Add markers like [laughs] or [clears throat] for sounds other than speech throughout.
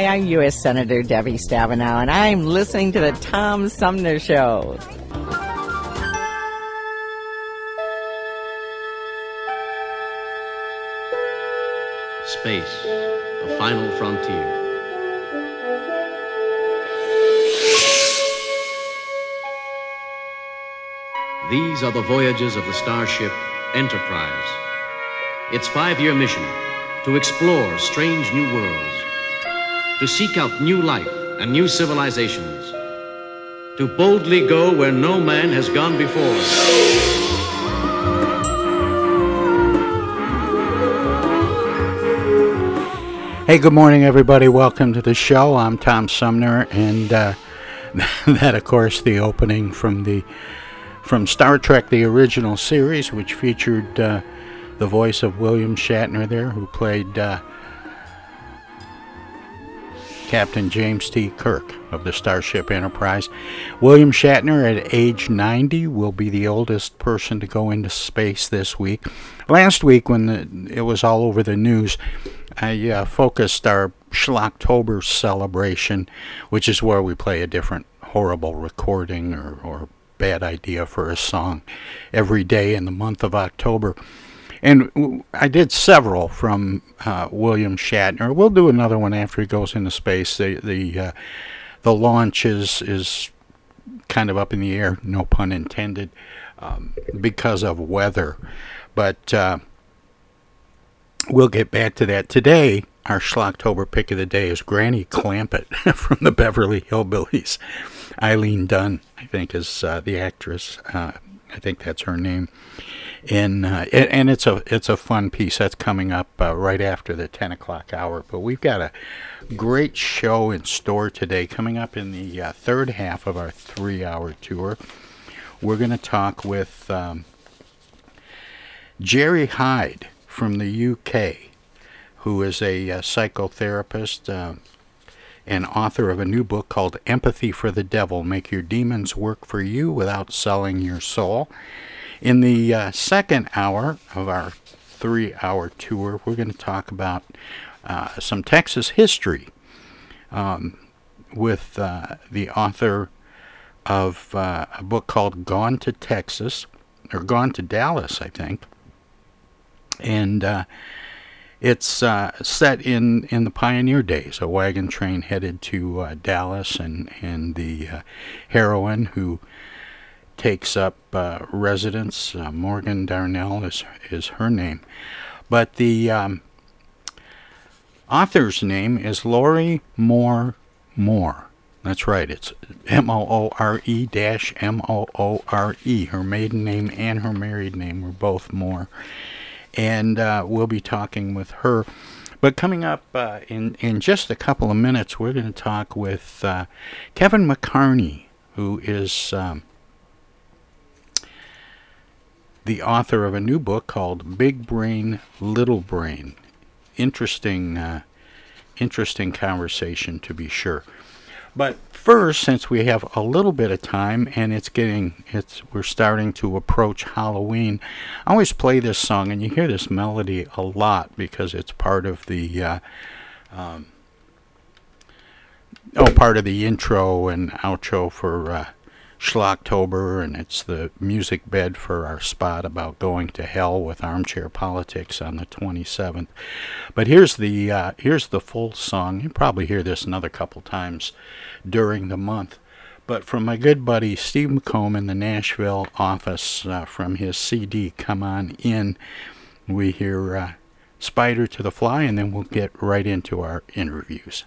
Hi, I'm U.S. Senator Debbie Stabenow, and I'm listening to the Tom Sumner Show. Space, the final frontier. These are the voyages of the starship Enterprise. Its five year mission to explore strange new worlds, to seek out new life and new civilizations, to boldly go where no man has gone before. Hey, good morning, everybody. Welcome to the show. I'm Tom Sumner, and uh, [laughs] that, of course, the opening from the from Star Trek: The Original Series, which featured uh, the voice of William Shatner there, who played uh, Captain James T. Kirk of the Starship Enterprise. William Shatner, at age 90, will be the oldest person to go into space this week. Last week, when the, it was all over the news, I uh, focused our Schlocktober celebration, which is where we play a different horrible recording or, or bad idea for a song every day in the month of October. And I did several from uh, William Shatner. We'll do another one after he goes into space. The the uh, the launch is is kind of up in the air, no pun intended, um, because of weather. But uh, we'll get back to that today. Our Schlocktober pick of the day is Granny Clampett [laughs] from the Beverly Hillbillies. Eileen Dunn, I think, is uh, the actress. Uh, I think that's her name and uh, and it's a it's a fun piece that's coming up uh, right after the 10 o'clock hour. But we've got a great show in store today. Coming up in the uh, third half of our three-hour tour, we're going to talk with um, Jerry Hyde from the UK, who is a uh, psychotherapist. And author of a new book called Empathy for the Devil Make Your Demons Work for You Without Selling Your Soul. In the uh, second hour of our three hour tour, we're going to talk about uh, some Texas history um, with uh, the author of uh, a book called Gone to Texas or gone to Dallas, I think, and uh, it's uh, set in, in the pioneer days. A wagon train headed to uh, Dallas, and and the uh, heroine who takes up uh, residence, uh, Morgan Darnell is is her name, but the um, author's name is Lorrie Moore Moore. That's right. It's M O O R E dash M O O R E. Her maiden name and her married name were both Moore and uh, we'll be talking with her. But coming up uh, in in just a couple of minutes, we're going to talk with uh, Kevin McCarney, who is um, the author of a new book called Big Brain, Little Brain. Interesting, uh, interesting conversation to be sure. But first, since we have a little bit of time and it's getting it's we're starting to approach Halloween, I always play this song and you hear this melody a lot because it's part of the uh, um, oh part of the intro and outro for uh, Schlocktober, and it's the music bed for our spot about going to hell with armchair politics on the 27th. But here's the uh, here's the full song. You'll probably hear this another couple times during the month. But from my good buddy Steve McComb in the Nashville office, uh, from his CD "Come On In," we hear uh, "Spider to the Fly," and then we'll get right into our interviews.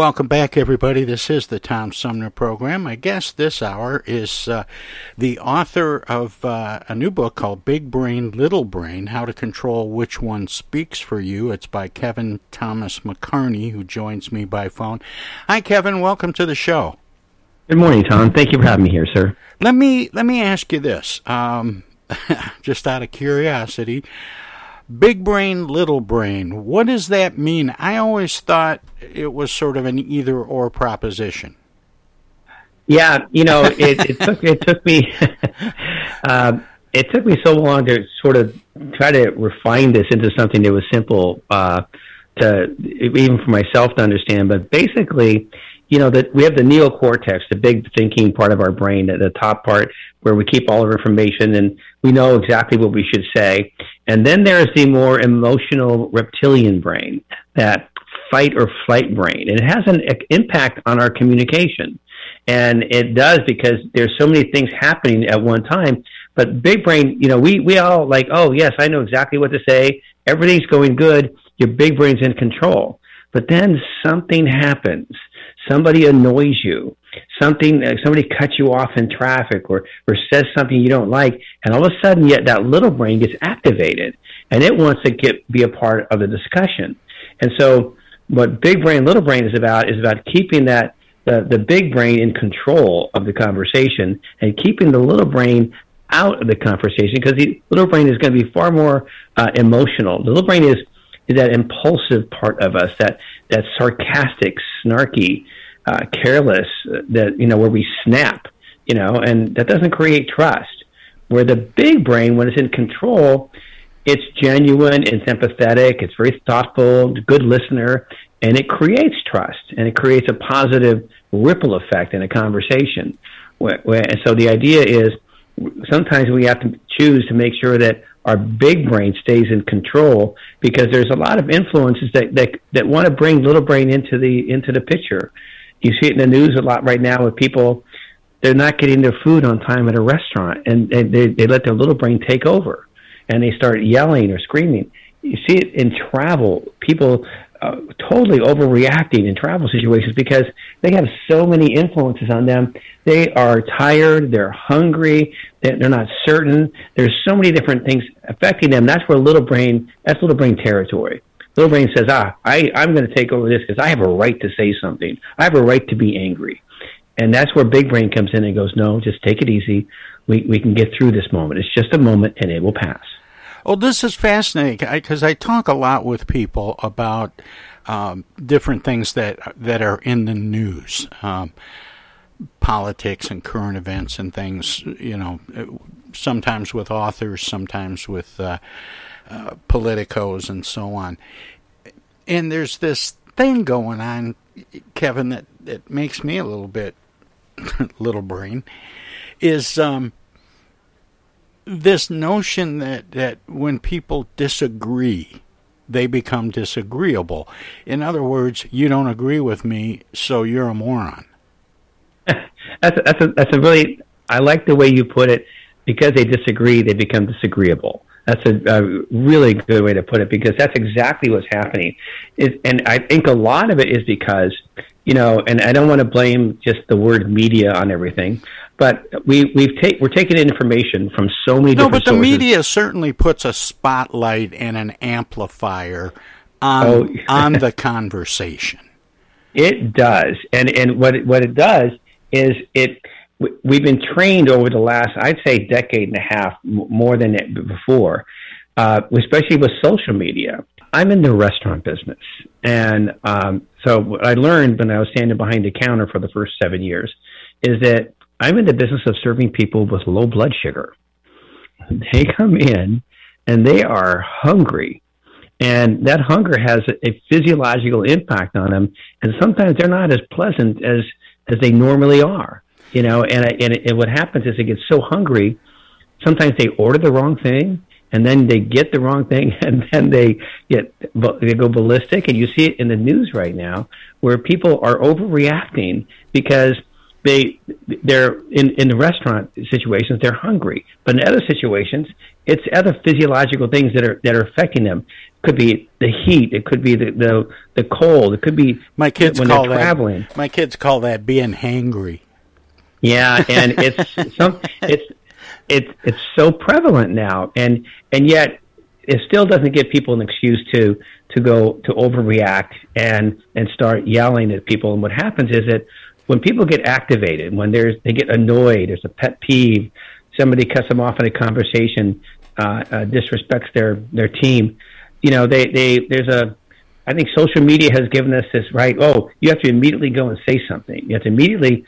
Welcome back, everybody. This is the Tom Sumner program. My guest this hour is uh, the author of uh, a new book called Big Brain, Little Brain How to Control Which One Speaks for You. It's by Kevin Thomas McCarney, who joins me by phone. Hi, Kevin. Welcome to the show. Good morning, Tom. Thank you for having me here, sir. Let me let me ask you this, um, [laughs] just out of curiosity. Big brain, little brain. What does that mean? I always thought it was sort of an either or proposition. Yeah, you know, it, it took it took me uh, [laughs] it took me so long to sort of try to refine this into something that was simple uh, to even for myself to understand. But basically, you know, that we have the neocortex, the big thinking part of our brain, the, the top part where we keep all our information and we know exactly what we should say. And then there's the more emotional reptilian brain, that fight or flight brain. And it has an impact on our communication. And it does because there's so many things happening at one time. But big brain, you know, we, we all like, oh, yes, I know exactly what to say. Everything's going good. Your big brain's in control. But then something happens. Somebody annoys you something somebody cuts you off in traffic or or says something you don't like and all of a sudden yet that little brain gets activated and it wants to get be a part of the discussion. And so what big brain little brain is about is about keeping that the, the big brain in control of the conversation and keeping the little brain out of the conversation because the little brain is going to be far more uh, emotional. The little brain is that impulsive part of us that that sarcastic snarky uh, careless that you know where we snap you know and that doesn't create trust. Where the big brain when it's in control it's genuine it's empathetic it's very thoughtful good listener and it creates trust and it creates a positive ripple effect in a conversation. And so the idea is sometimes we have to choose to make sure that our big brain stays in control because there's a lot of influences that, that, that want to bring little brain into the into the picture. You see it in the news a lot right now with people they're not getting their food on time at a restaurant and, and they, they let their little brain take over and they start yelling or screaming. You see it in travel. People uh, totally overreacting in travel situations because they have so many influences on them they are tired they're hungry they're, not certain there's so many different things affecting them that's where little brain that's little brain territory Little brain says, ah, I, I'm going to take over this because I have a right to say something. I have a right to be angry. And that's where big brain comes in and goes, no, just take it easy. We, we can get through this moment. It's just a moment and it will pass. Well, this is fascinating because I, I, talk a lot with people about um, different things that that are in the news, um, politics and current events and things. You know, sometimes with authors, sometimes with uh, uh, politicos and so on. And there's this thing going on, Kevin, that, that makes me a little bit [laughs] little brain, is um, this notion that, that when people disagree, they become disagreeable. In other words, you don't agree with me, so you're a moron. [laughs] that's a, that's a, that's a really I like the way you put it. Because they disagree, they become disagreeable. That's a, a, really good way to put it because that's exactly what's happening. It, and I think a lot of it is because, you know, and I don't want to blame just the word media on everything, but we we've take we're taking information from so many. Different sources. No, but the sources. media certainly puts a spotlight and an amplifier on oh. on the [laughs] conversation. It does, and and what it, what it does is it we've been trained over the last, I'd say, decade and a half, more than before, uh, especially with social media. I'm in the restaurant business, and um, so what I learned when I was standing behind the counter for the first seven years is that I'm in the business of serving people with low blood sugar. They come in and they are hungry, and that hunger has a physiological impact on them, and sometimes they're not as pleasant as as they normally are you know, and and, and what happens is they get so hungry, sometimes they order the wrong thing, and then they get the wrong thing, [laughs] and then they get they go ballistic, and you see it in the news right now where people are overreacting because they they're in in the restaurant situations they're hungry, but in other situations it's other physiological things that are that are affecting them. could be the heat. It could be the the, the cold. It could be my kids when call they're traveling. That, my kids call that being hangry. Yeah, and it's [laughs] some it's it's it's so prevalent now, and and yet it still doesn't give people an excuse to to go to overreact and and start yelling at people. And what happens is that when people get activated, when there's they get annoyed, there's a pet peeve, somebody cuts them off in a conversation, uh, uh, disrespects their their team, you know, they they there's a I think social media has given us this right. Oh, you have to immediately go and say something. You have to immediately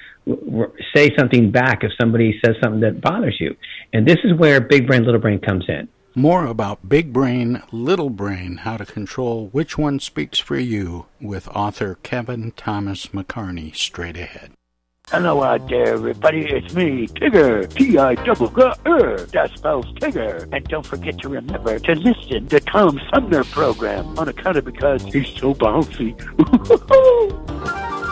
say something back if somebody says something that bothers you. And this is where big brain, little brain comes in. More about big brain, little brain, how to control which one speaks for you with author Kevin Thomas McCarney straight ahead. Hello out there, everybody. It's me, Tigger. T-I-double-G-R. That spells Tigger. And don't forget to remember to listen to Tom Sumner program on account of because he's so bouncy. [laughs]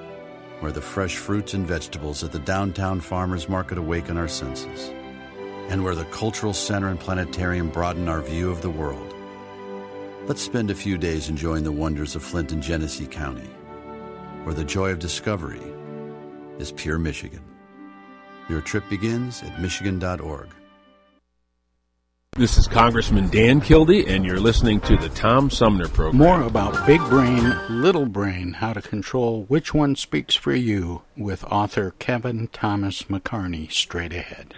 where the fresh fruits and vegetables at the downtown farmers market awaken our senses, and where the cultural center and planetarium broaden our view of the world. Let's spend a few days enjoying the wonders of Flint and Genesee County, where the joy of discovery is pure Michigan. Your trip begins at Michigan.org. This is Congressman Dan Kildee, and you're listening to the Tom Sumner Program. More about big brain, little brain, how to control which one speaks for you with author Kevin Thomas McCarney straight ahead.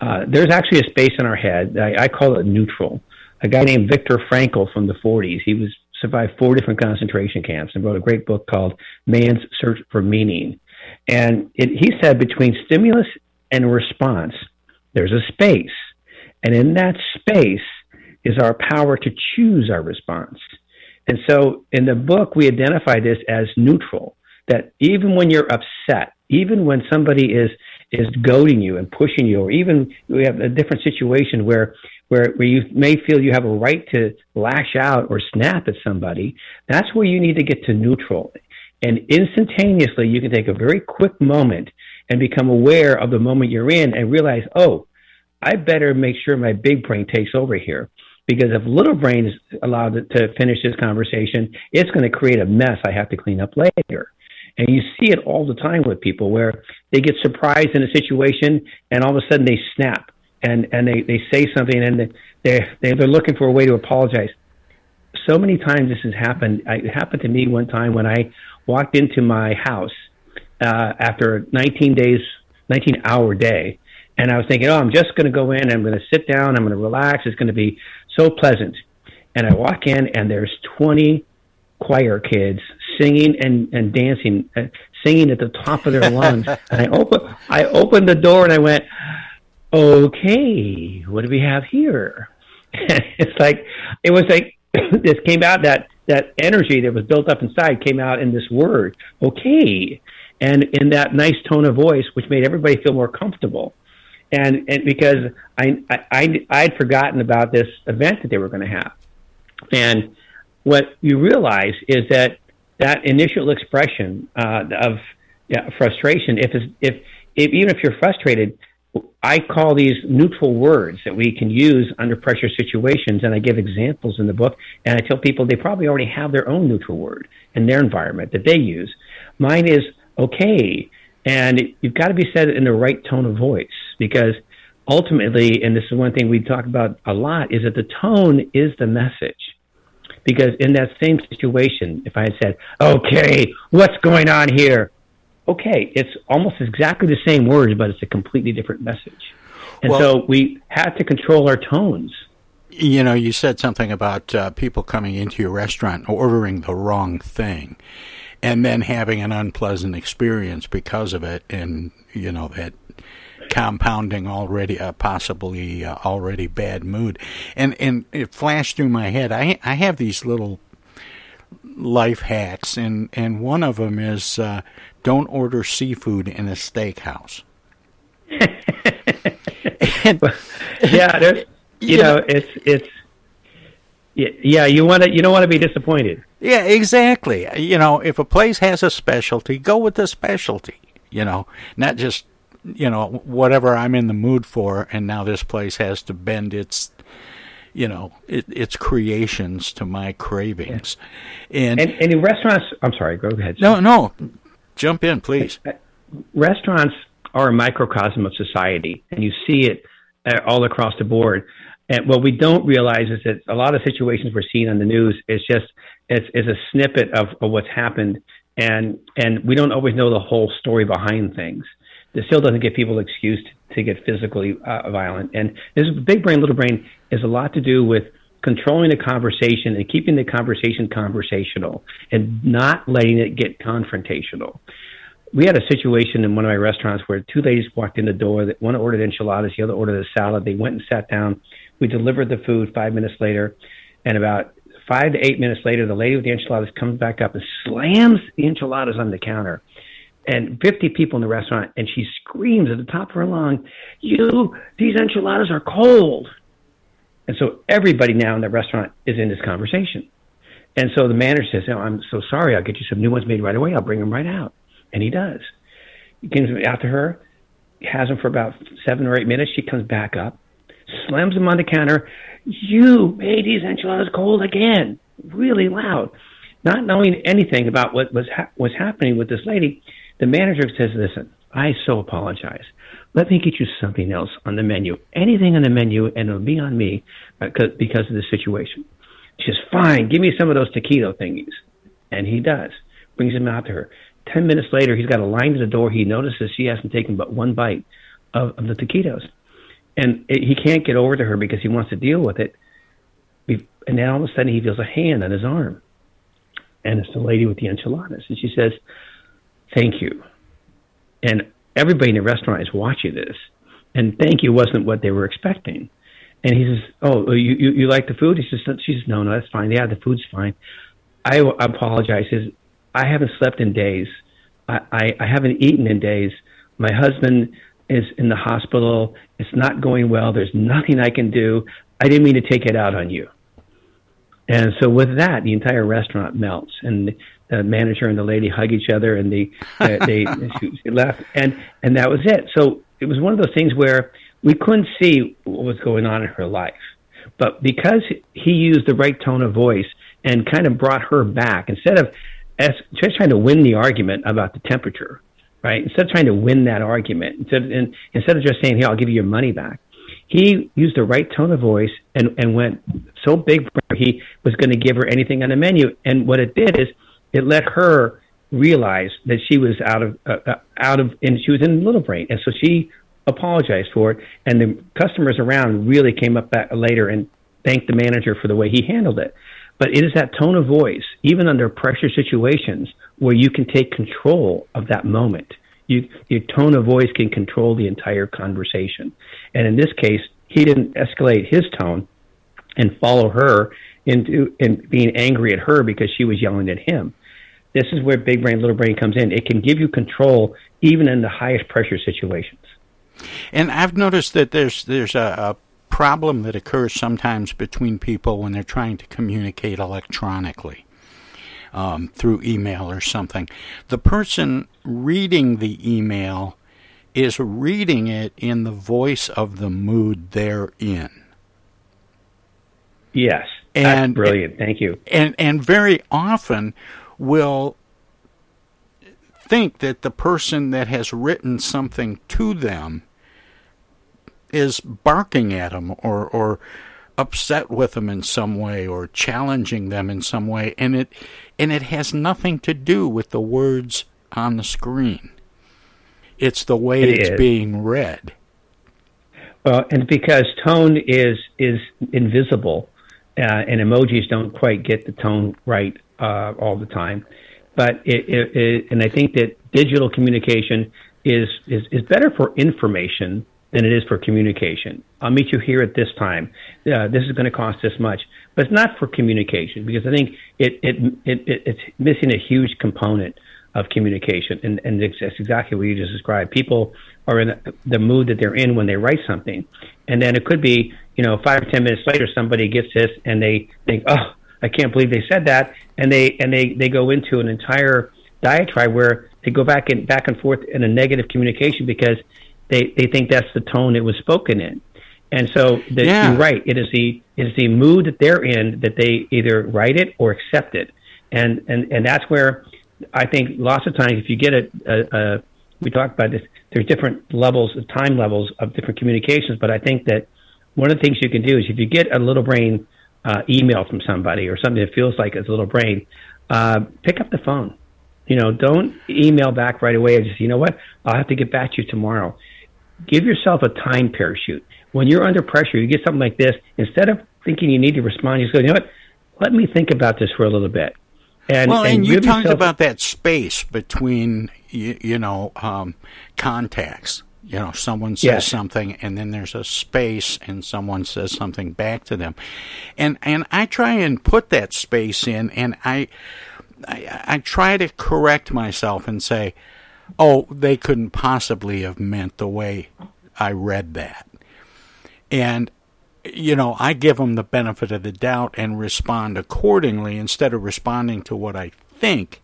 Uh, there's actually a space in our head. I, I call it neutral. A guy named Viktor Frankl from the 40s. He was survived four different concentration camps and wrote a great book called Man's Search for Meaning. And it, he said between stimulus and response, there's a space. And in that space is our power to choose our response. And so in the book, we identify this as neutral, that even when you're upset, even when somebody is, is goading you and pushing you, or even we have a different situation where, where, where you may feel you have a right to lash out or snap at somebody, that's where you need to get to neutral. And instantaneously, you can take a very quick moment and become aware of the moment you're in and realize, oh, I better make sure my big brain takes over here. Because if little brain is allowed to finish this conversation, it's going to create a mess I have to clean up later. And you see it all the time with people where they get surprised in a situation and all of a sudden they snap and, and they, they say something and they, they, they're looking for a way to apologize. So many times this has happened. It happened to me one time when I walked into my house uh, after 19 days, 19 hour day. And I was thinking, oh, I'm just going to go in. I'm going to sit down. I'm going to relax. It's going to be so pleasant. And I walk in, and there's 20 choir kids singing and, and dancing, uh, singing at the top of their [laughs] lungs. and I open, I opened the door, and I went, okay, what do we have here? [laughs] it's like it was like [laughs] this came out that that energy that was built up inside came out in this word, okay, and in that nice tone of voice, which made everybody feel more comfortable. And, and because I, I, I'd forgotten about this event that they were going to have. And what you realize is that that initial expression uh, of yeah, frustration, if, if, if, even if you're frustrated, I call these neutral words that we can use under pressure situations, and I give examples in the book. And I tell people they probably already have their own neutral word in their environment that they use. Mine is okay, and you've got to be said in the right tone of voice because ultimately, and this is one thing we talk about a lot, is that the tone is the message. Because in that same situation, if I had said, "Okay, what's going on here?" okay, it's almost exactly the same words, but it's a completely different message. And well, so we have to control our tones. You know, you said something about uh, people coming into your restaurant ordering the wrong thing and then having an unpleasant experience because of it, and, you know, that compounding already a uh, possibly uh, already bad mood and and it flashed through my head i i have these little life hacks and and one of them is uh, don't order seafood in a steakhouse. [laughs] and, yeah, there's, you, you know, know, it's it's yeah, you want to you don't want to be disappointed. Yeah, exactly. You know, if a place has a specialty, go with the specialty. You know, not just you know whatever I'm in the mood for, and now this place has to bend its you know it, its creations to my cravings. Yeah. And, and, and in restaurants, I'm sorry, go ahead. No, no, Jump in, please. Uh, restaurants are a microcosm of society, and you see it uh, all across the board. And what we don't realize is that a lot of situations we're seeing on the news is just it's, it's a snippet of, of what's happened, and and we don't always know the whole story behind things. This still doesn't give people an excuse to get physically uh, violent. And this big brain, little brain is a lot to do with controlling the conversation and keeping the conversation conversational and not letting it get confrontational. We had a situation in one of my restaurants where two ladies walked in the door. That one ordered enchiladas, the other ordered a salad. They went and sat down. We delivered the food five minutes later, and about five to eight minutes later, the lady with the enchiladas comes back up and slams the enchiladas on the counter. And 50 people in the restaurant, and she screams at the top of her lung, You, these enchiladas are cold. And so everybody now in the restaurant is in this conversation. And so the manager says, oh, I'm so sorry. I'll get you some new ones made right away. I'll bring them right out. And he does. He comes out to her, has them for about seven or eight minutes. She comes back up, slams them on the counter. You made these enchiladas cold again, really loud. Not knowing anything about what was ha- was happening with this lady, the manager says, "Listen, I so apologize. Let me get you something else on the menu. Anything on the menu, and it'll be on me uh, because of the situation. She says, Fine, give me some of those taquito thingies. And he does. Brings them out to her. Ten minutes later, he's got a line to the door. He notices she hasn't taken but one bite of, of the taquitos. And it, he can't get over to her because he wants to deal with it. And then all of a sudden, he feels a hand on his arm. And it's the lady with the enchiladas. And she says, Thank you. And everybody in the restaurant is watching this. And thank you wasn't what they were expecting. And he says, "Oh, you you, you like the food?" He says, "She says, no, no, that's fine. Yeah, the food's fine." I, I apologize. He says, "I haven't slept in days. I, I I haven't eaten in days. My husband is in the hospital. It's not going well. There's nothing I can do. I didn't mean to take it out on you." And so with that, the entire restaurant melts, and the manager and the lady hug each other, and they uh, they [laughs] she left, and and that was it. So it was one of those things where we couldn't see what was going on in her life, but because he used the right tone of voice and kind of brought her back instead of as just trying to win the argument about the temperature, right? Instead of trying to win that argument, instead and, instead of just saying, "Hey, I'll give you your money back," he used the right tone of voice and and went so big he was going to give her anything on the menu. And what it did is it let her realize that she was out of uh, uh, out of and she was in little brain, and so she apologized for it. And the customers around really came up back later and thanked the manager for the way he handled it. But it is that tone of voice, even under pressure situations, where you can take control of that moment. You, your tone of voice can control the entire conversation. And in this case, he didn't escalate his tone and follow her into in being angry at her because she was yelling at him. This is where big brain, little brain comes in. It can give you control even in the highest pressure situations. And I've noticed that there's there's a, a problem that occurs sometimes between people when they're trying to communicate electronically. Um, through email or something. The person reading the email is reading it in the voice of the mood they're in. Yes, and brilliant. Thank you. And and very often will think that the person that has written something to them is barking at them or or upset with them in some way or challenging them in some way. And it and it has nothing to do with the words on the screen. It's the way it it's is. being read. Well and because tone is is invisible uh, and emojis don't quite get the tone right uh, all the time but it, it, it, and I think that digital communication is, is is better for information than it is for communication. I'll meet you here at this time. Uh, this is going to cost this much, but it's not for communication because I think it, it, it, it it's missing a huge component of communication, and and that's exactly what you just described. People are in the mood that they're in when they write something, and then it could be you know five or ten minutes later somebody gets this and they think oh I can't believe they said that, and they and they they go into an entire diatribe where they go back and back and forth in a negative communication because they they think that's the tone it was spoken in. And so the, yeah. you're right. It is the it is the mood that they're in that they either write it or accept it, and and and that's where I think lots of times if you get a, a, a we talked about this. There's different levels of time levels of different communications, but I think that one of the things you can do is if you get a little brain uh, email from somebody or something that feels like it's a little brain, uh, pick up the phone. You know, don't email back right away. Just you know what, I'll have to get back to you tomorrow. Give yourself a time parachute. When you're under pressure, you get something like this. Instead of thinking you need to respond, you just go, you know what, let me think about this for a little bit. And, well, and, and you talked about that space between you, you know um, contacts you know someone says yes. something and then there's a space and someone says something back to them and and i try and put that space in and i i, I try to correct myself and say oh they couldn't possibly have meant the way i read that and you know i give them the benefit of the doubt and respond accordingly instead of responding to what i think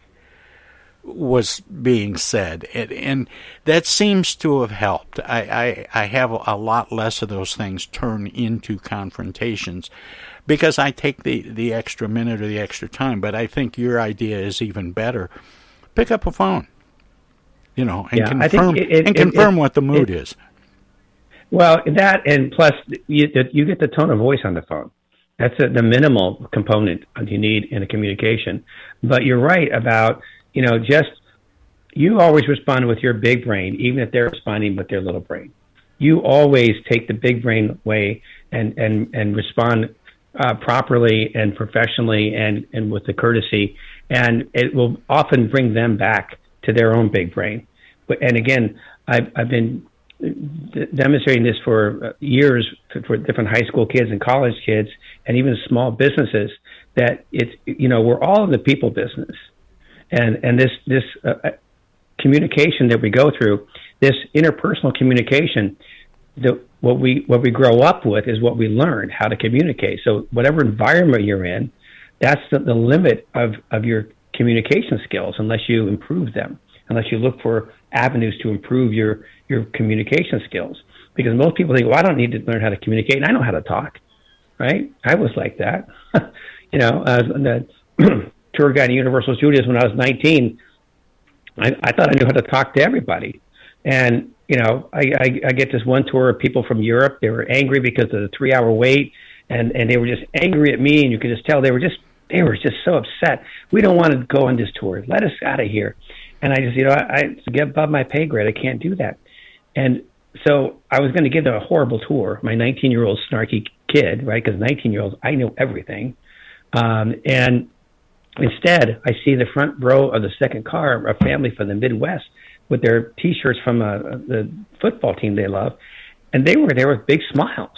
was being said, and, and, that seems to have helped. I, I, I have a lot less of those things turn into confrontations because I take the, the extra minute or the extra time. But I think your idea is even better. Pick up a phone. you know, and Yeah, confirm it- it- and confirm it- what the mood is. Well, that and plus you, you get the tone of voice on the phone. That's a, the minimal component you need in a communication. But you're right about you know just you always respond with your big brain, even if they're responding with their little brain. You always take the big brain way and and and respond uh, properly and professionally and and with the courtesy, and it will often bring them back to their own big brain. But and again, I've I've been demonstrating this for uh, years for different high school kids and college kids and even small businesses that it's you know we're all in the people business and and this this uh, uh, communication that we go through this interpersonal communication the what we what we grow up with is what we learn how to communicate. So whatever environment you're in that's the, the limit of of your communication skills unless you improve them unless you look for avenues to improve your your communication skills. Because most people think well i don't need to learn how to communicate and i know how to talk right? I was like that. [laughs] You know the [clears throat] tour guide at universal studios when i was 19 I, I thought i knew how to talk to everybody and you know I, I i get this one tour of people from europe they were angry because of the three hour wait and and they were just angry at me and you could just tell they were just they were just so upset we don't want to go on this tour let us out of here and I just, you know, I, I get above my pay grade. I can't do that. And so I was going to give them a horrible tour. My 19 year old snarky kid, right? Because 19 year olds, I know everything. Um, and instead, I see the front row of the second car, a family from the Midwest with their T-shirts from uh, the football team they love, and they were there with big smiles.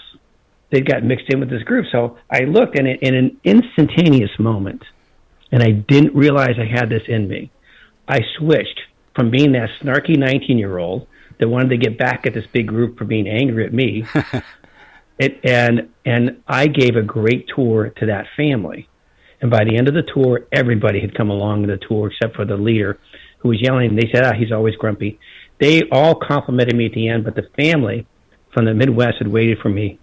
They got mixed in with this group. So I looked, and in an instantaneous moment, and I didn't realize I had this in me. I switched from being that snarky 19 year old that wanted to get back at this big group for being angry at me. [laughs] it, and, and I gave a great tour to that family. And by the end of the tour, everybody had come along the tour except for the leader who was yelling. They said, ah, he's always grumpy. They all complimented me at the end, but the family from the Midwest had waited for me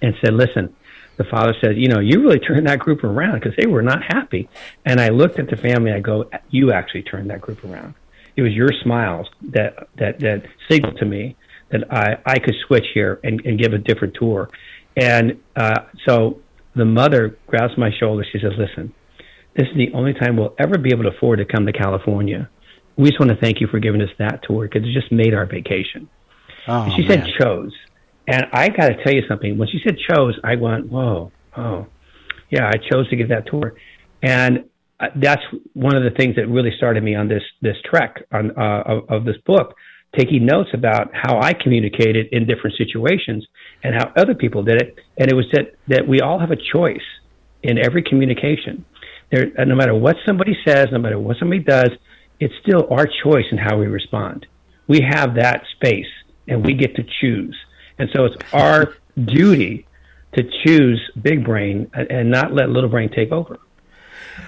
and said, listen, the father said, you know, you really turned that group around because they were not happy. And I looked at the family. I go, you actually turned that group around. It was your smiles that that that signaled to me that I I could switch here and, and give a different tour. And uh, so the mother grabs my shoulder. She says, listen, this is the only time we'll ever be able to afford to come to California. We just want to thank you for giving us that tour because it just made our vacation. Oh, she man. said chose. And I got to tell you something. When she said chose, I went, whoa, oh, yeah, I chose to give that tour. And uh, that's one of the things that really started me on this this trek on uh, of, of this book, taking notes about how I communicated in different situations and how other people did it. And it was that that we all have a choice in every communication. There, uh, no matter what somebody says, no matter what somebody does, it's still our choice in how we respond. We have that space, and we get to choose. And so it's our duty to choose big brain and not let little brain take over.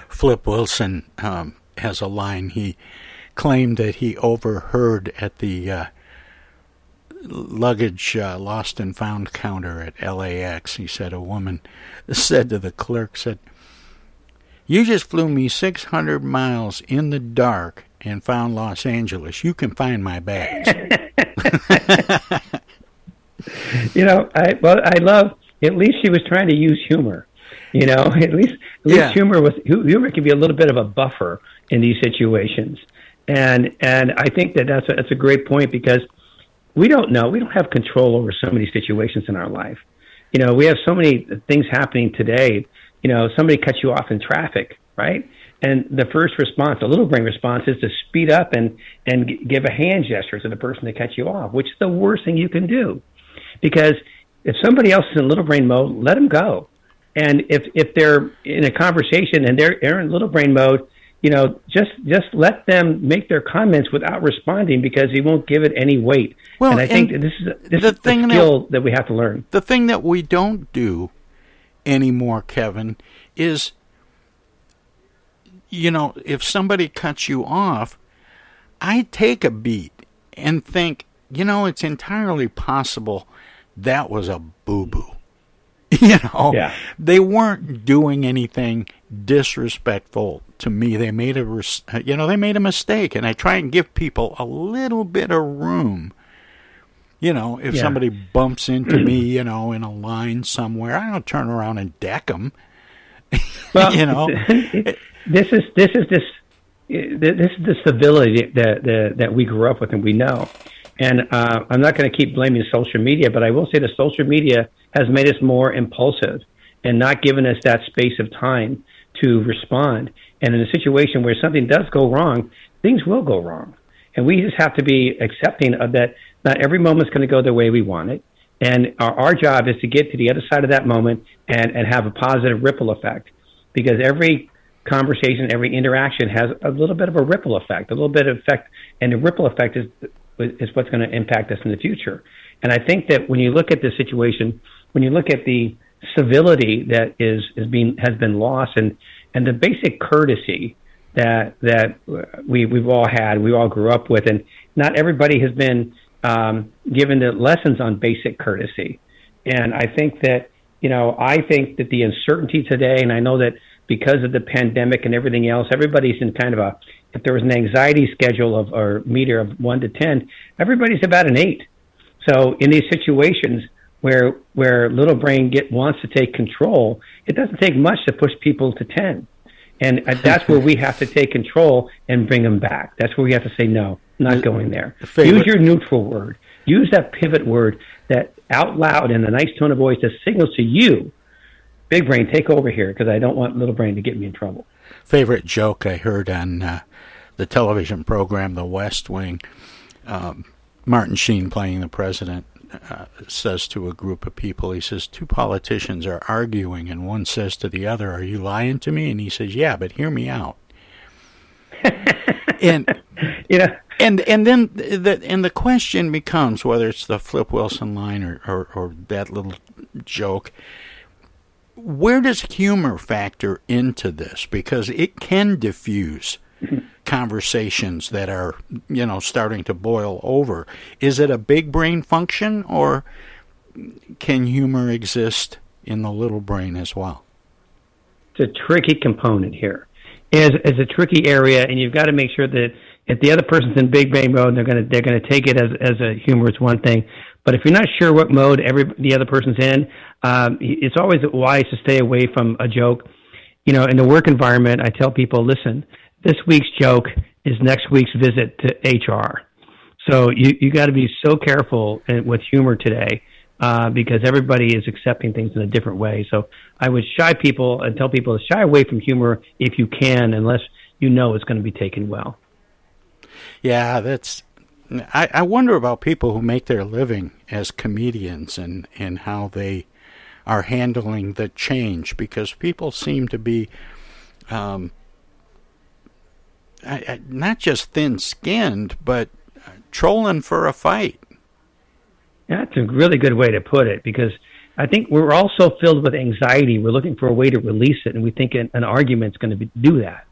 Flip Wilson um, has a line. He claimed that he overheard at the uh, luggage uh, lost and found counter at LAX. He said a woman [laughs] said to the clerk, "said You just flew me 600 miles in the dark and found Los Angeles. You can find my bags." [laughs] [laughs] you know, I well, I love. At least she was trying to use humor. You know, at least at least Yeah. humor was humor can be a little bit of a buffer in these situations, and and I think that that's a, that's a great point because we don't know we don't have control over so many situations in our life. You know, we have so many things happening today. You know, somebody cuts you off in traffic, right? And the first response, the little brain response, is to speed up and and give a hand gesture to the person that cut you off, which is the worst thing you can do because if somebody else is in little brain mode, let them go. And if if they're in a conversation and they're, they're in little brain mode, you know, just just let them make their comments without responding because he won't give it any weight. Well, and I think and that this is a, this the is thing that- skill that we have to learn. The thing that we don't do anymore, Kevin, is you know, if somebody cuts you off, I take a beat and think, you know, it's entirely possible that was a boo boo. [laughs] you know, Yeah. they weren't doing anything disrespectful to me they made a res- you know they made a mistake, and I try and give people a little bit of room. You know, if Yeah. somebody bumps into me, [clears throat] you know, in a line somewhere, I don't turn around and deck them. [laughs] Well, you know, [laughs] this is this is this this is the civility that that, that we grew up with and we know. And uh, I'm not going to keep blaming social media, but I will say that social media has made us more impulsive and not given us that space of time to respond. And in a situation where something does go wrong, things will go wrong. And we just have to be accepting of that. Not every moment's going to go the way we want it. And our, our job is to get to the other side of that moment and, and have a positive ripple effect. Because every conversation, every interaction has a little bit of a ripple effect, a little bit of effect. And the ripple effect is, is what's going to impact us in the future. And I think that when you look at this situation, when you look at the civility that is, is being, has been lost and, and the basic courtesy that, that we, we've all had, we all grew up with, and not everybody has been um, given the lessons on basic courtesy. And I think that, you know, I think that the uncertainty today, and I know that because of the pandemic and everything else, everybody's in kind of a, if there was an anxiety schedule of, or meter of one to 10, everybody's about an eight. So in these situations where, where little brain get, wants to take control, it doesn't take much to push people to 10. And uh, that's where we have to take control and bring them back. That's where we have to say, no, not going there. favorite- Use your neutral word. Use that pivot word that out loud in a nice tone of voice that signals to you, big brain, take over here because I don't want little brain to get me in trouble. favorite joke I heard on uh, the television program The West Wing. Um, Martin Sheen playing the president uh, says to a group of people, he says, Two politicians are arguing, and one says to the other, Are you lying to me? And he says, Yeah, but hear me out. [laughs] and yeah, and and then the and the question becomes whether it's the Flip Wilson line or, or, or that little joke. Where does humor factor into this? Because it can diffuse conversations that are, you know, starting to boil over. Is it a big brain function or can humor exist in the little brain as well? it's a tricky component here. Is a tricky area, and you've got to make sure that if the other person's in big brain mode, they're gonna they're gonna take it as as a humorous one thing. But if you're not sure what mode every the other person's in, um, it's always wise to stay away from a joke. You know, in the work environment, I tell people, listen, this week's joke is next week's visit to HR. So you you got to be so careful with humor today uh, because everybody is accepting things in a different way. So I would shy people and tell people to shy away from humor if you can, unless you know it's going to be taken well. Yeah, that's. I, I wonder about people who make their living as comedians and, and how they are handling the change because people seem to be um, not just thin skinned, but uh, trolling for a fight. That's a really good way to put it because I think we're all so filled with anxiety. We're looking for a way to release it, and we think an, an argument's going to do that.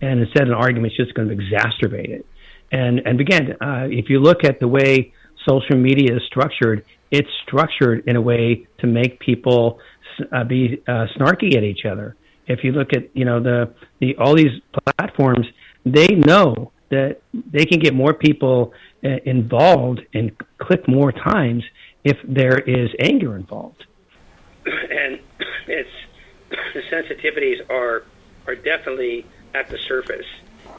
And instead, an argument's just going to exacerbate it. And and again, uh, if you look at the way social media is structured, it's structured in a way to make people uh, be uh, snarky at each other. If you look at you know the the all these platforms, they know that they can get more people uh, involved and click more times if there is anger involved. and it's the sensitivities are are definitely at the surface,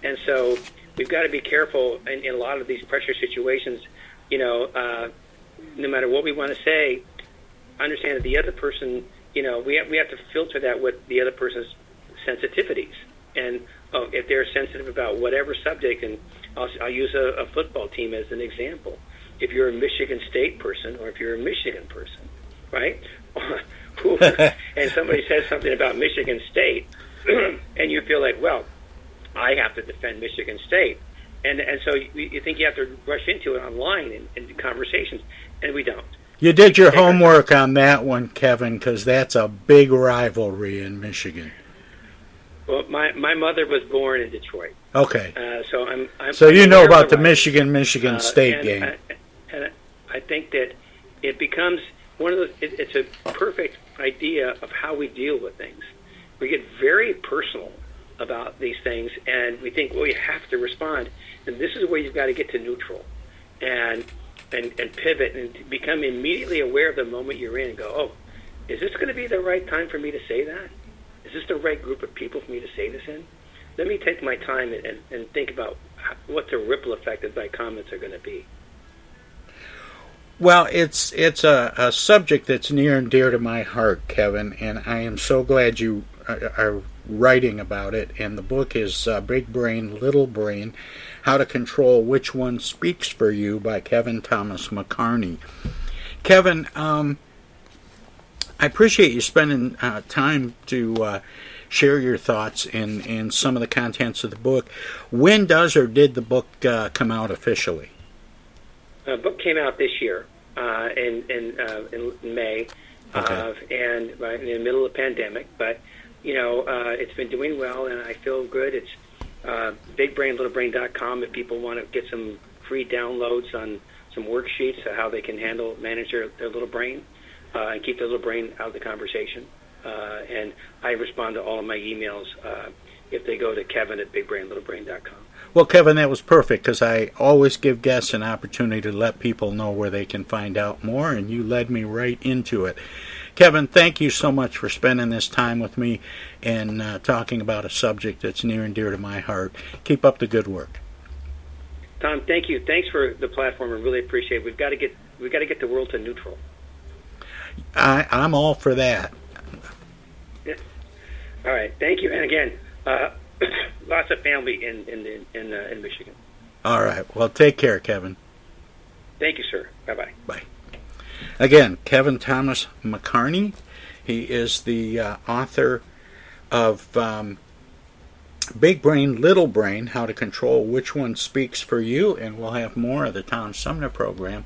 and so we've got to be careful in, in a lot of these pressure situations. You know, uh, no matter what we want to say, understand that the other person, you know, we have, we have to filter that with the other person's sensitivities, and oh, if they're sensitive about whatever subject, and I'll, I'll use a, a football team as an example. If you're a Michigan State person, or if you're a Michigan person, right? [laughs] [laughs] And somebody says something about Michigan State, [clears throat] and you feel like, well, I have to defend Michigan State, and and so you, you think you have to rush into it online in, in conversations, and we don't. You did your homework on that one, Kevin, because that's a big rivalry in Michigan. Well, my my mother was born in Detroit, Okay. uh, so I'm, I'm. So you I'm know about the. Michigan Michigan Uh, State game. I, and I think that it becomes one of the. It, it's a perfect idea of how we deal with things. We get very personal about these things, and we think, well, you have to respond, and this is where you've got to get to neutral, and and and pivot and become immediately aware of the moment you're in, and go, oh, is this going to be the right time for me to say that? Is this the right group of people for me to say this in? Let me take my time and, and, and think about what the ripple effect of my comments are going to be. Well, it's it's a, a subject that's near and dear to my heart, Kevin, and I am so glad you are, are writing about it. And the book is uh, Big Brain, Little Brain How to Control Which One Speaks for You by Kevin Thomas McCarney. Kevin, um, I appreciate you spending uh, time to uh, share your thoughts and, and some of the contents of the book. When does or did the book uh, come out officially? The book came out this year uh, in in, uh, in May, Okay. and right in the middle of the pandemic. But you know, uh, it's been doing well, and I feel good. It's uh, BigBrainLittleBrain.com if people want to get some free downloads on some worksheets of how they can handle manage their, their little brain uh, and keep their little brain out of the conversation. Uh, and I respond to all of my emails uh, if they go to Kevin at BigBrainLittleBrain.com. Well, Kevin, that was perfect because I always give guests an opportunity to let people know where they can find out more, and you led me right into it. Kevin, thank you so much for spending this time with me and uh, talking about a subject that's near and dear to my heart. Keep up the good work. Tom, thank you. Thanks for the platform. I really appreciate it. We've got to get we've got to get the world to neutral. I, I'm all for that. Yeah. All right. Thank you. And again, uh, [coughs] lots of family in in in in, uh, in Michigan. All right. Well, take care, Kevin. Thank you, sir. Bye bye. Bye. Again, Kevin Thomas McCarney. He is the uh, author of um, Big Brain, Little Brain How to Control Which One Speaks for You. And we'll have more of the Tom Sumner program.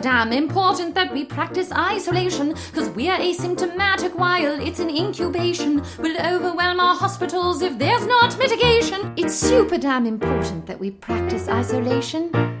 damn important that we practice isolation, because we're asymptomatic while it's in incubation. We'll overwhelm our hospitals if there's not mitigation. It's super damn important that we practice isolation.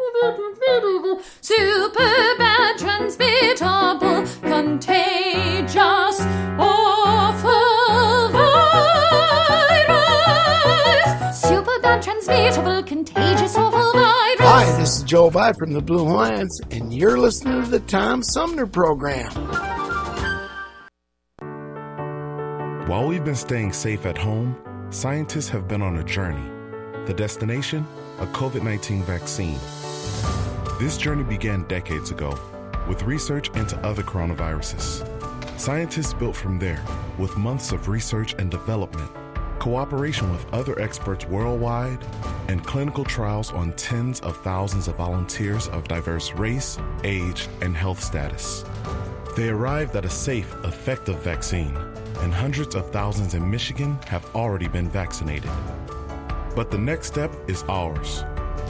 super bad, transmittable, contagious, awful virus. Super bad, transmittable, contagious, awful virus. Hi, this is Joe Vi from the Blue Lions, and you're listening to the Tom Sumner Program. While we've been staying safe at home, scientists have been on a journey. The destination? A COVID 19 vaccine. This journey began decades ago with research into other coronaviruses. Scientists built from there with months of research and development, cooperation with other experts worldwide, and clinical trials on tens of thousands of volunteers of diverse race, age, and health status. They arrived at a safe, effective vaccine, and hundreds of thousands in Michigan have already been vaccinated. But the next step is ours.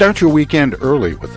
Start your weekend early with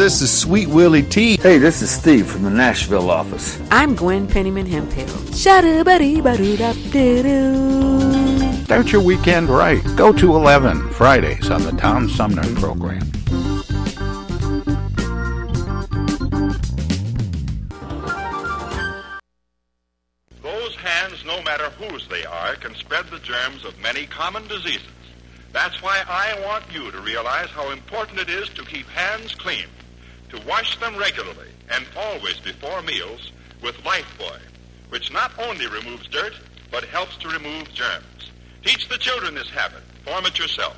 This is Sweet Willie T. Hey, this is Steve from the Nashville office. I'm Gwen Pennyman Hemphill. Start your weekend right. Go to 11 Fridays on the Tom Sumner program. Those hands, no matter whose they are, can spread the germs of many common diseases. That's why I want you to realize how important it is to keep hands clean, to wash them regularly and always before meals with Lifebuoy, which not only removes dirt, but helps to remove germs. Teach the children this habit. Form it yourself.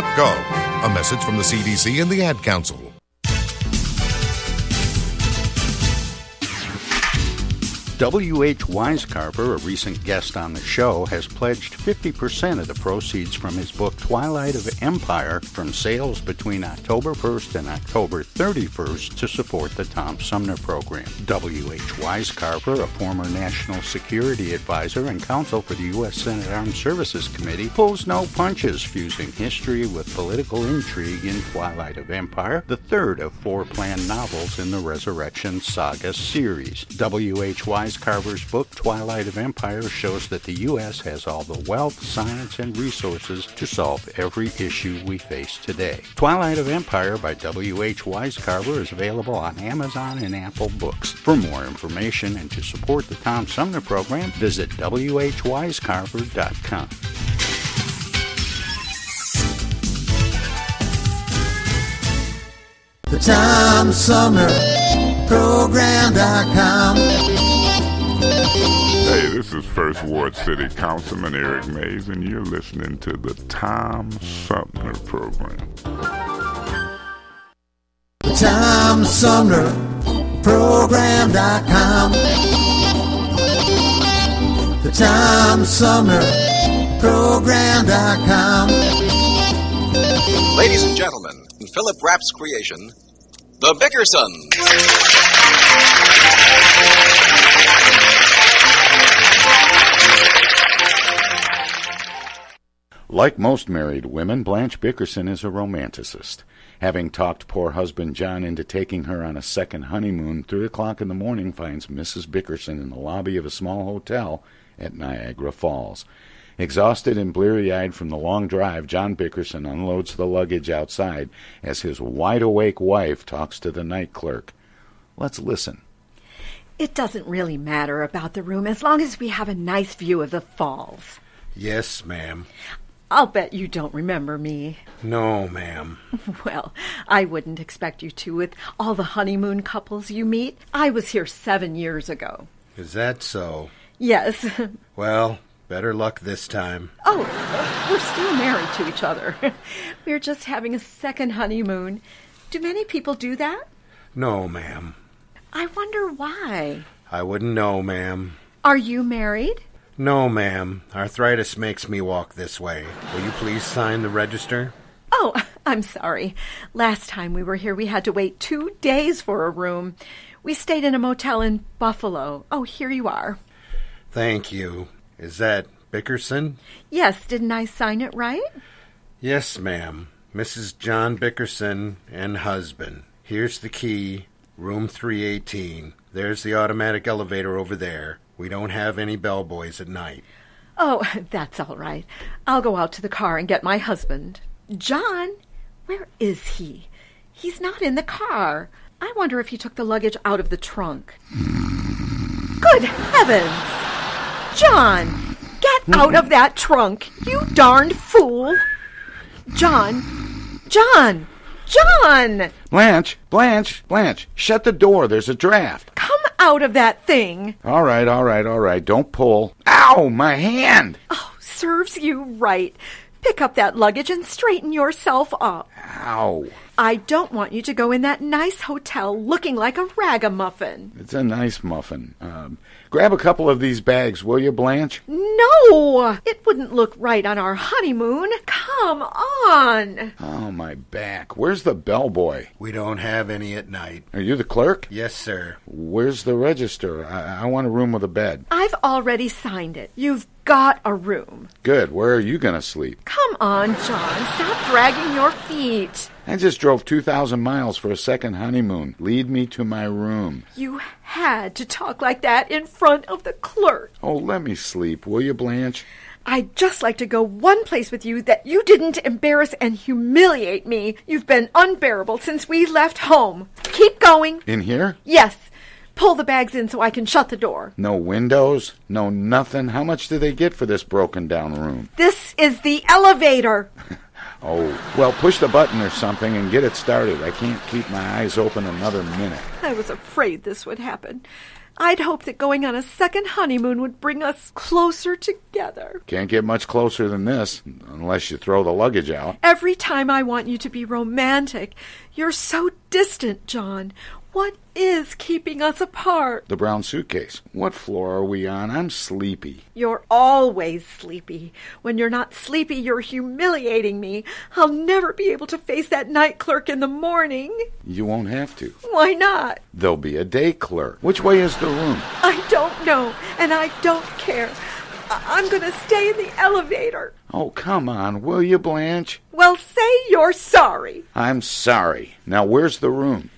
coronavirus.gov. A message from the CDC and the Ad Council. W.H. Wisecarver, a recent guest on the show, has pledged 50% of the proceeds from his book Twilight of Empire from sales between October 1st and October 31st to support the Tom Sumner program. W.H. Wisecarver, a former national security advisor and counsel for the U.S. Senate Armed Services Committee, pulls no punches, fusing history with political intrigue in Twilight of Empire, the third of four planned novels in the Resurrection Saga series. W.H. Wisecarver's book, Twilight of Empire, shows that the U.S. has all the wealth, science, and resources to solve every issue we face today. Twilight of Empire by W.H. Wisecarver is available on Amazon and Apple Books. For more information and to support the Tom Sumner program, visit whwisecarver.com. The Tom Sumner Program.com. Hey, this is First Ward City Councilman Eric Mays, and you're listening to the Tom Sumner Program. The Tom Sumner Program.com. The Tom Sumner Program.com. Ladies and gentlemen, in Philip Rapp's creation, The Bickersons. Like most married women, Blanche Bickerson is a romanticist. Having talked poor husband John into taking her on a second honeymoon, three o'clock in the morning finds Mrs. Bickerson in the lobby of a small hotel at Niagara Falls. Exhausted and bleary eyed from the long drive, John Bickerson unloads the luggage outside as his wide awake wife talks to the night clerk. Let's listen. It doesn't really matter about the room as long as we have a nice view of the falls. Yes, ma'am. I'll bet you don't remember me. No, ma'am. [laughs] Well, I wouldn't expect you to with all the honeymoon couples you meet. I was here seven years ago. Is that so? Yes. [laughs] Well, better luck this time. Oh, we're still married to each other. [laughs] We're just having a second honeymoon. Do many people do that? No, ma'am. I wonder why. I wouldn't know, ma'am. Are you married? No, ma'am. Arthritis makes me walk this way. Will you please sign the register? Oh, [laughs] I'm sorry. Last time we were here, we had to wait two days for a room. We stayed in a motel in Buffalo. Oh, here you are. Thank you. Is that Bickerson? Yes, didn't I sign it right? Yes, ma'am. Mrs. John Bickerson and husband. Here's the key. Room 318. There's the automatic elevator over there. We don't have any bellboys at night. Oh, [laughs] that's all right. I'll go out to the car and get my husband. John, where is he? He's not in the car. I wonder if he took the luggage out of the trunk. Good heavens! John, get mm-hmm. out of that trunk, you darned fool! John, John, John! Blanche, Blanche, Blanche, shut the door. There's a draft. Come out of that thing! All right, all right, all right. Don't pull. Ow, my hand! Oh, serves you right. Pick up that luggage and straighten yourself up. Ow. I don't want you to go in that nice hotel looking like a ragamuffin. It's a nice muffin. Um, grab a couple of these bags, will you, Blanche? No! It wouldn't look right on our honeymoon. Come on! Oh, my back. Where's the bellboy? We don't have any at night. Are you the clerk? Yes, sir. Where's the register? I, I want a room with a bed. I've already signed it. You've got a room. Good. Where are you going to sleep? Come on, John. Stop dragging your feet. I just drove 2,000 miles for a second honeymoon. Lead me to my room. You had to talk like that in front of the clerk. Oh, let me sleep, will you, Blanche? I'd just like to go one place with you that you didn't embarrass and humiliate me. You've been unbearable since we left home. Keep going. In here? Yes. Pull the bags in so I can shut the door. No windows? No nothing? How much do they get for this broken down room? This is the elevator. [laughs] Oh, well, push the button or something and get it started. I can't keep my eyes open another minute. I was afraid this would happen. I'd hoped that going on a second honeymoon would bring us closer together. Can't get much closer than this, unless you throw the luggage out. Every time I want you to be romantic, you're so distant, John. What is keeping us apart? The brown suitcase. What floor are we on? I'm sleepy. You're always sleepy. When you're not sleepy, you're humiliating me. I'll never be able to face that night clerk in the morning. You won't have to. Why not? There'll be a day clerk. Which way is the room? I don't know, and I don't care. I- I'm going to stay in the elevator. Oh, come on, will you, Blanche? Well, say you're sorry. I'm sorry. Now, where's the room?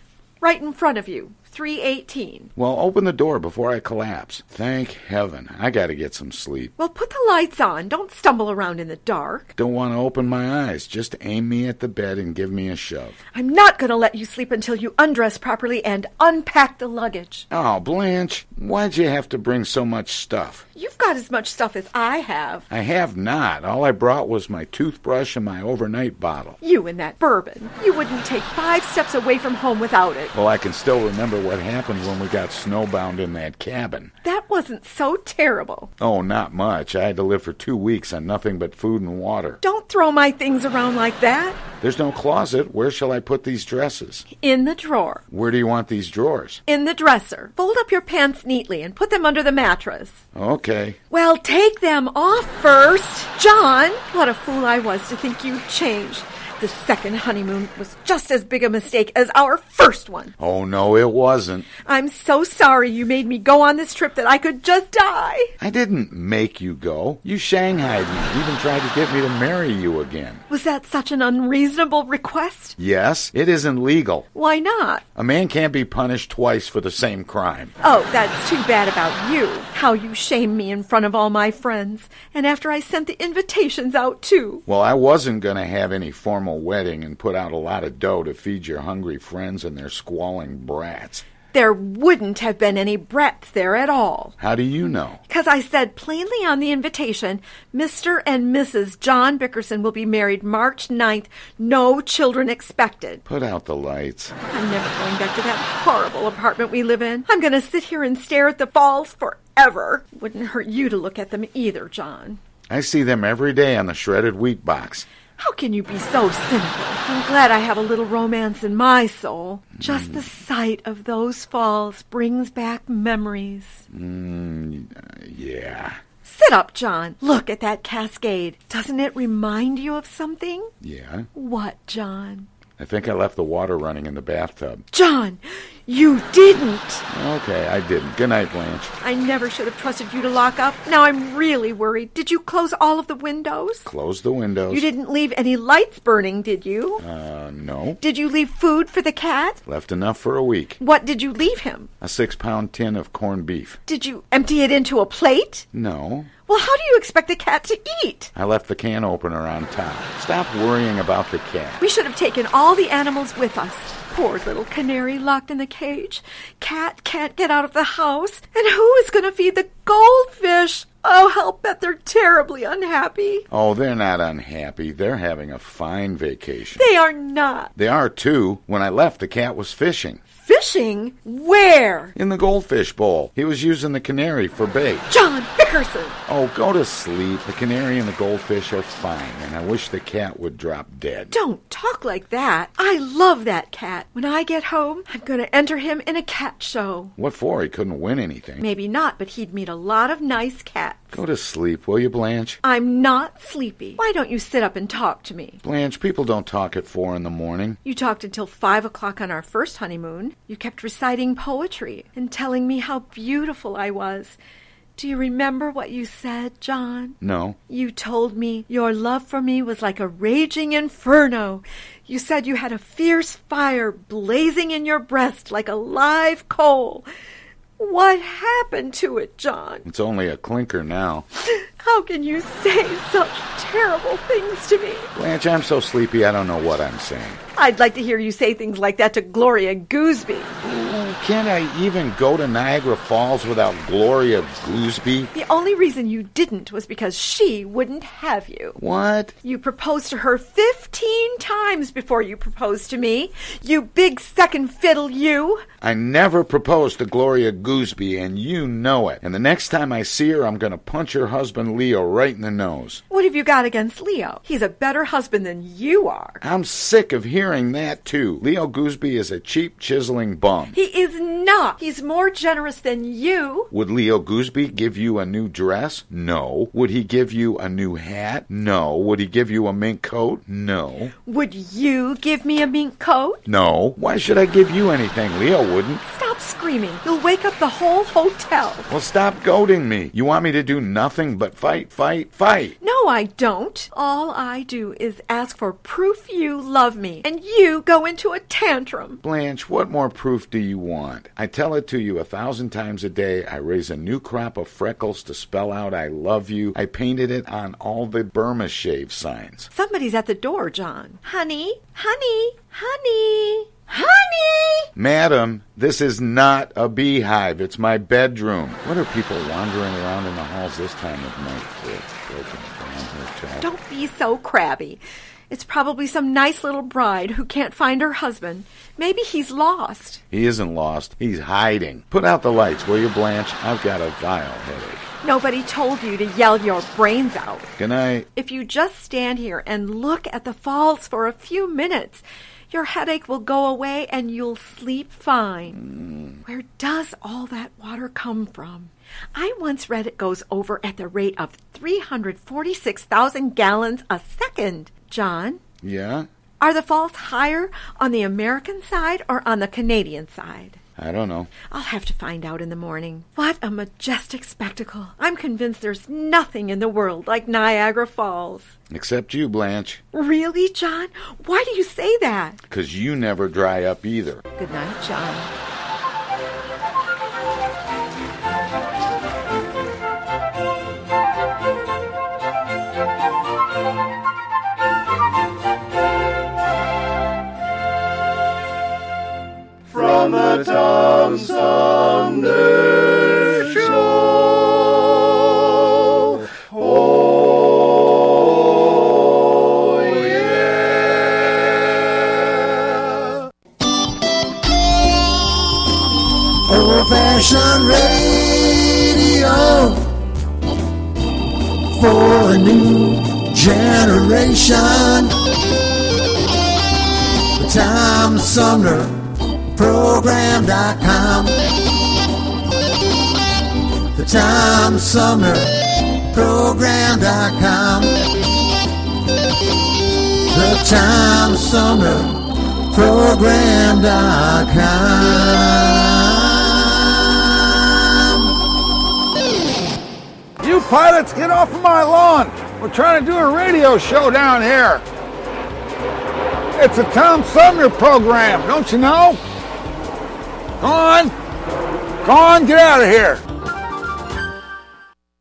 Right in front of you. 318. Well, open the door before I collapse. Thank heaven. I gotta get some sleep. Well, put the lights on. Don't stumble around in the dark. Don't want to open my eyes. Just aim me at the bed and give me a shove. I'm not going to let you sleep until you undress properly and unpack the luggage. Oh, Blanche, why'd you have to bring so much stuff? You've got as much stuff as I have. I have not. All I brought was my toothbrush and my overnight bottle. You and that bourbon. You wouldn't take five steps away from home without it. Well, I can still remember what happened when we got snowbound in that cabin. That wasn't so terrible. Oh, not much. I had to live for two weeks on nothing but food and water. Don't throw my things around like that. There's no closet. Where shall I put these dresses? In the drawer. Where do you want these drawers? In the dresser. Fold up your pants neatly and put them under the mattress. Okay. Well, take them off first. John, what a fool I was to think you'd changed. The second honeymoon was just as big a mistake as our first one. Oh, no, it wasn't. I'm so sorry you made me go on this trip that I could just die. I didn't make you go. You shanghaied me, even tried to get me to marry you again. Was that such an unreasonable request? Yes, it isn't legal. Why not? A man can't be punished twice for the same crime. Oh, that's too bad about you. How you shame me in front of all my friends. And after I sent the invitations out, too. Well, I wasn't going to have any formal wedding and put out a lot of dough to feed your hungry friends and their squalling brats. There wouldn't have been any brats there at all. How do you know? Because I said plainly on the invitation Mr. and Mrs. John Bickerson will be married March 9th, no children expected. Put out the lights. I'm never going back to that horrible apartment we live in. I'm going to sit here and stare at the falls forever. Wouldn't hurt you to look at them either, John. I see them every day on the shredded wheat box. How can you be so cynical? I'm glad I have a little romance in my soul. Just the sight of those falls brings back memories. Mm, yeah. Sit up, John. Look at that cascade. Doesn't it remind you of something? Yeah. What, John? I think I left the water running in the bathtub. John, you didn't. Okay, I didn't. Good night, Blanche. I never should have trusted you to lock up. Now I'm really worried. Did you close all of the windows? Close the windows. You didn't leave any lights burning, did you? Uh, no. Did you leave food for the cat? Left enough for a week. What did you leave him? A six pound tin of corned beef. Did you empty it into a plate? No. Well, how do you expect the cat to eat? I left the can opener on top. Stop worrying about the cat. We should have taken all the animals with us. Poor little canary locked in the cage. Cat can't get out of the house. And who is going to feed the goldfish? Oh, I'll bet they're terribly unhappy. Oh, they're not unhappy. They're having a fine vacation. They are not. They are, too. When I left, the cat was fishing. Fishing? Where? In the goldfish bowl. He was using the canary for bait. John Bickerson! Oh, go to sleep. The canary and the goldfish are fine, and I wish the cat would drop dead. Don't talk like that. I love that cat. When I get home, I'm going to enter him in a cat show. What for? He couldn't win anything. Maybe not, but he'd meet a lot of nice cats. Go to sleep, will you, Blanche? I'm not sleepy. Why don't you sit up and talk to me? Blanche, people don't talk at four in the morning. You talked until five o'clock on our first honeymoon. You kept reciting poetry and telling me how beautiful I was. Do you remember what you said, John? No. You told me your love for me was like a raging inferno. You said you had a fierce fire blazing in your breast like a live coal. What happened to it, John? It's only a clinker now. [laughs] How can you say such terrible things to me? Blanche, I'm so sleepy I don't know what I'm saying. I'd like to hear you say things like that to Gloria Gooseby. Can't I even go to Niagara Falls without Gloria Gooseby? The only reason you didn't was because she wouldn't have you. What? You proposed to her 15 times before you proposed to me. You big second fiddle, you. I never proposed to Gloria Gooseby, and you know it. And the next time I see her, I'm going to punch her husband Leo right in the nose. What have you got against Leo? He's a better husband than you are. I'm sick of hearing that, too. Leo Gooseby is a cheap, chiseling bum. He is not. He's more generous than you. Would Leo Gooseby give you a new dress? No. Would he give you a new hat? No. Would he give you a mink coat? No. Would you give me a mink coat? No. Why should I give you anything? Leo wouldn't. Stop screaming. You'll wake up the whole hotel. Well, stop goading me. You want me to do nothing but fight, fight, fight. No, I don't. All I do is ask for proof you love me, and you go into a tantrum. Blanche, what more proof do you want? I tell it to you a thousand times a day. I raise a new crop of freckles to spell out I love you. I painted it on all the Burma shave signs. Somebody's at the door, John. Honey, honey, honey. Honey! Madam, this is not a beehive. It's my bedroom. What are people wandering around in the halls this time of night for? Broken down hotel. Don't be so crabby. It's probably some nice little bride who can't find her husband. Maybe he's lost. He isn't lost. He's hiding. Put out the lights, will you, Blanche? I've got a vile headache. Nobody told you to yell your brains out. Good night. If you just stand here and look at the falls for a few minutes, your headache will go away and you'll sleep fine. Mm. Where does all that water come from? I once read it goes over at the rate of 346,000 gallons a second. John? Yeah? Are the falls higher on the American side or on the Canadian side? I don't know. I'll have to find out in the morning. What a majestic spectacle. I'm convinced there's nothing in the world like Niagara Falls. Except you, Blanche. Really, John? Why do you say that? Because you never dry up either. Good night, John. The Tom Sumner Show. Oh, yeah. Old fashioned radio for a new generation. Tom Sumner program.com. The Tom Sumner program.com. The Tom Sumner Program.com. You pilots, get off of my lawn. We're trying to do a radio show down here. It's a Tom Sumner program, don't you know? Go on. Go on, get out of here.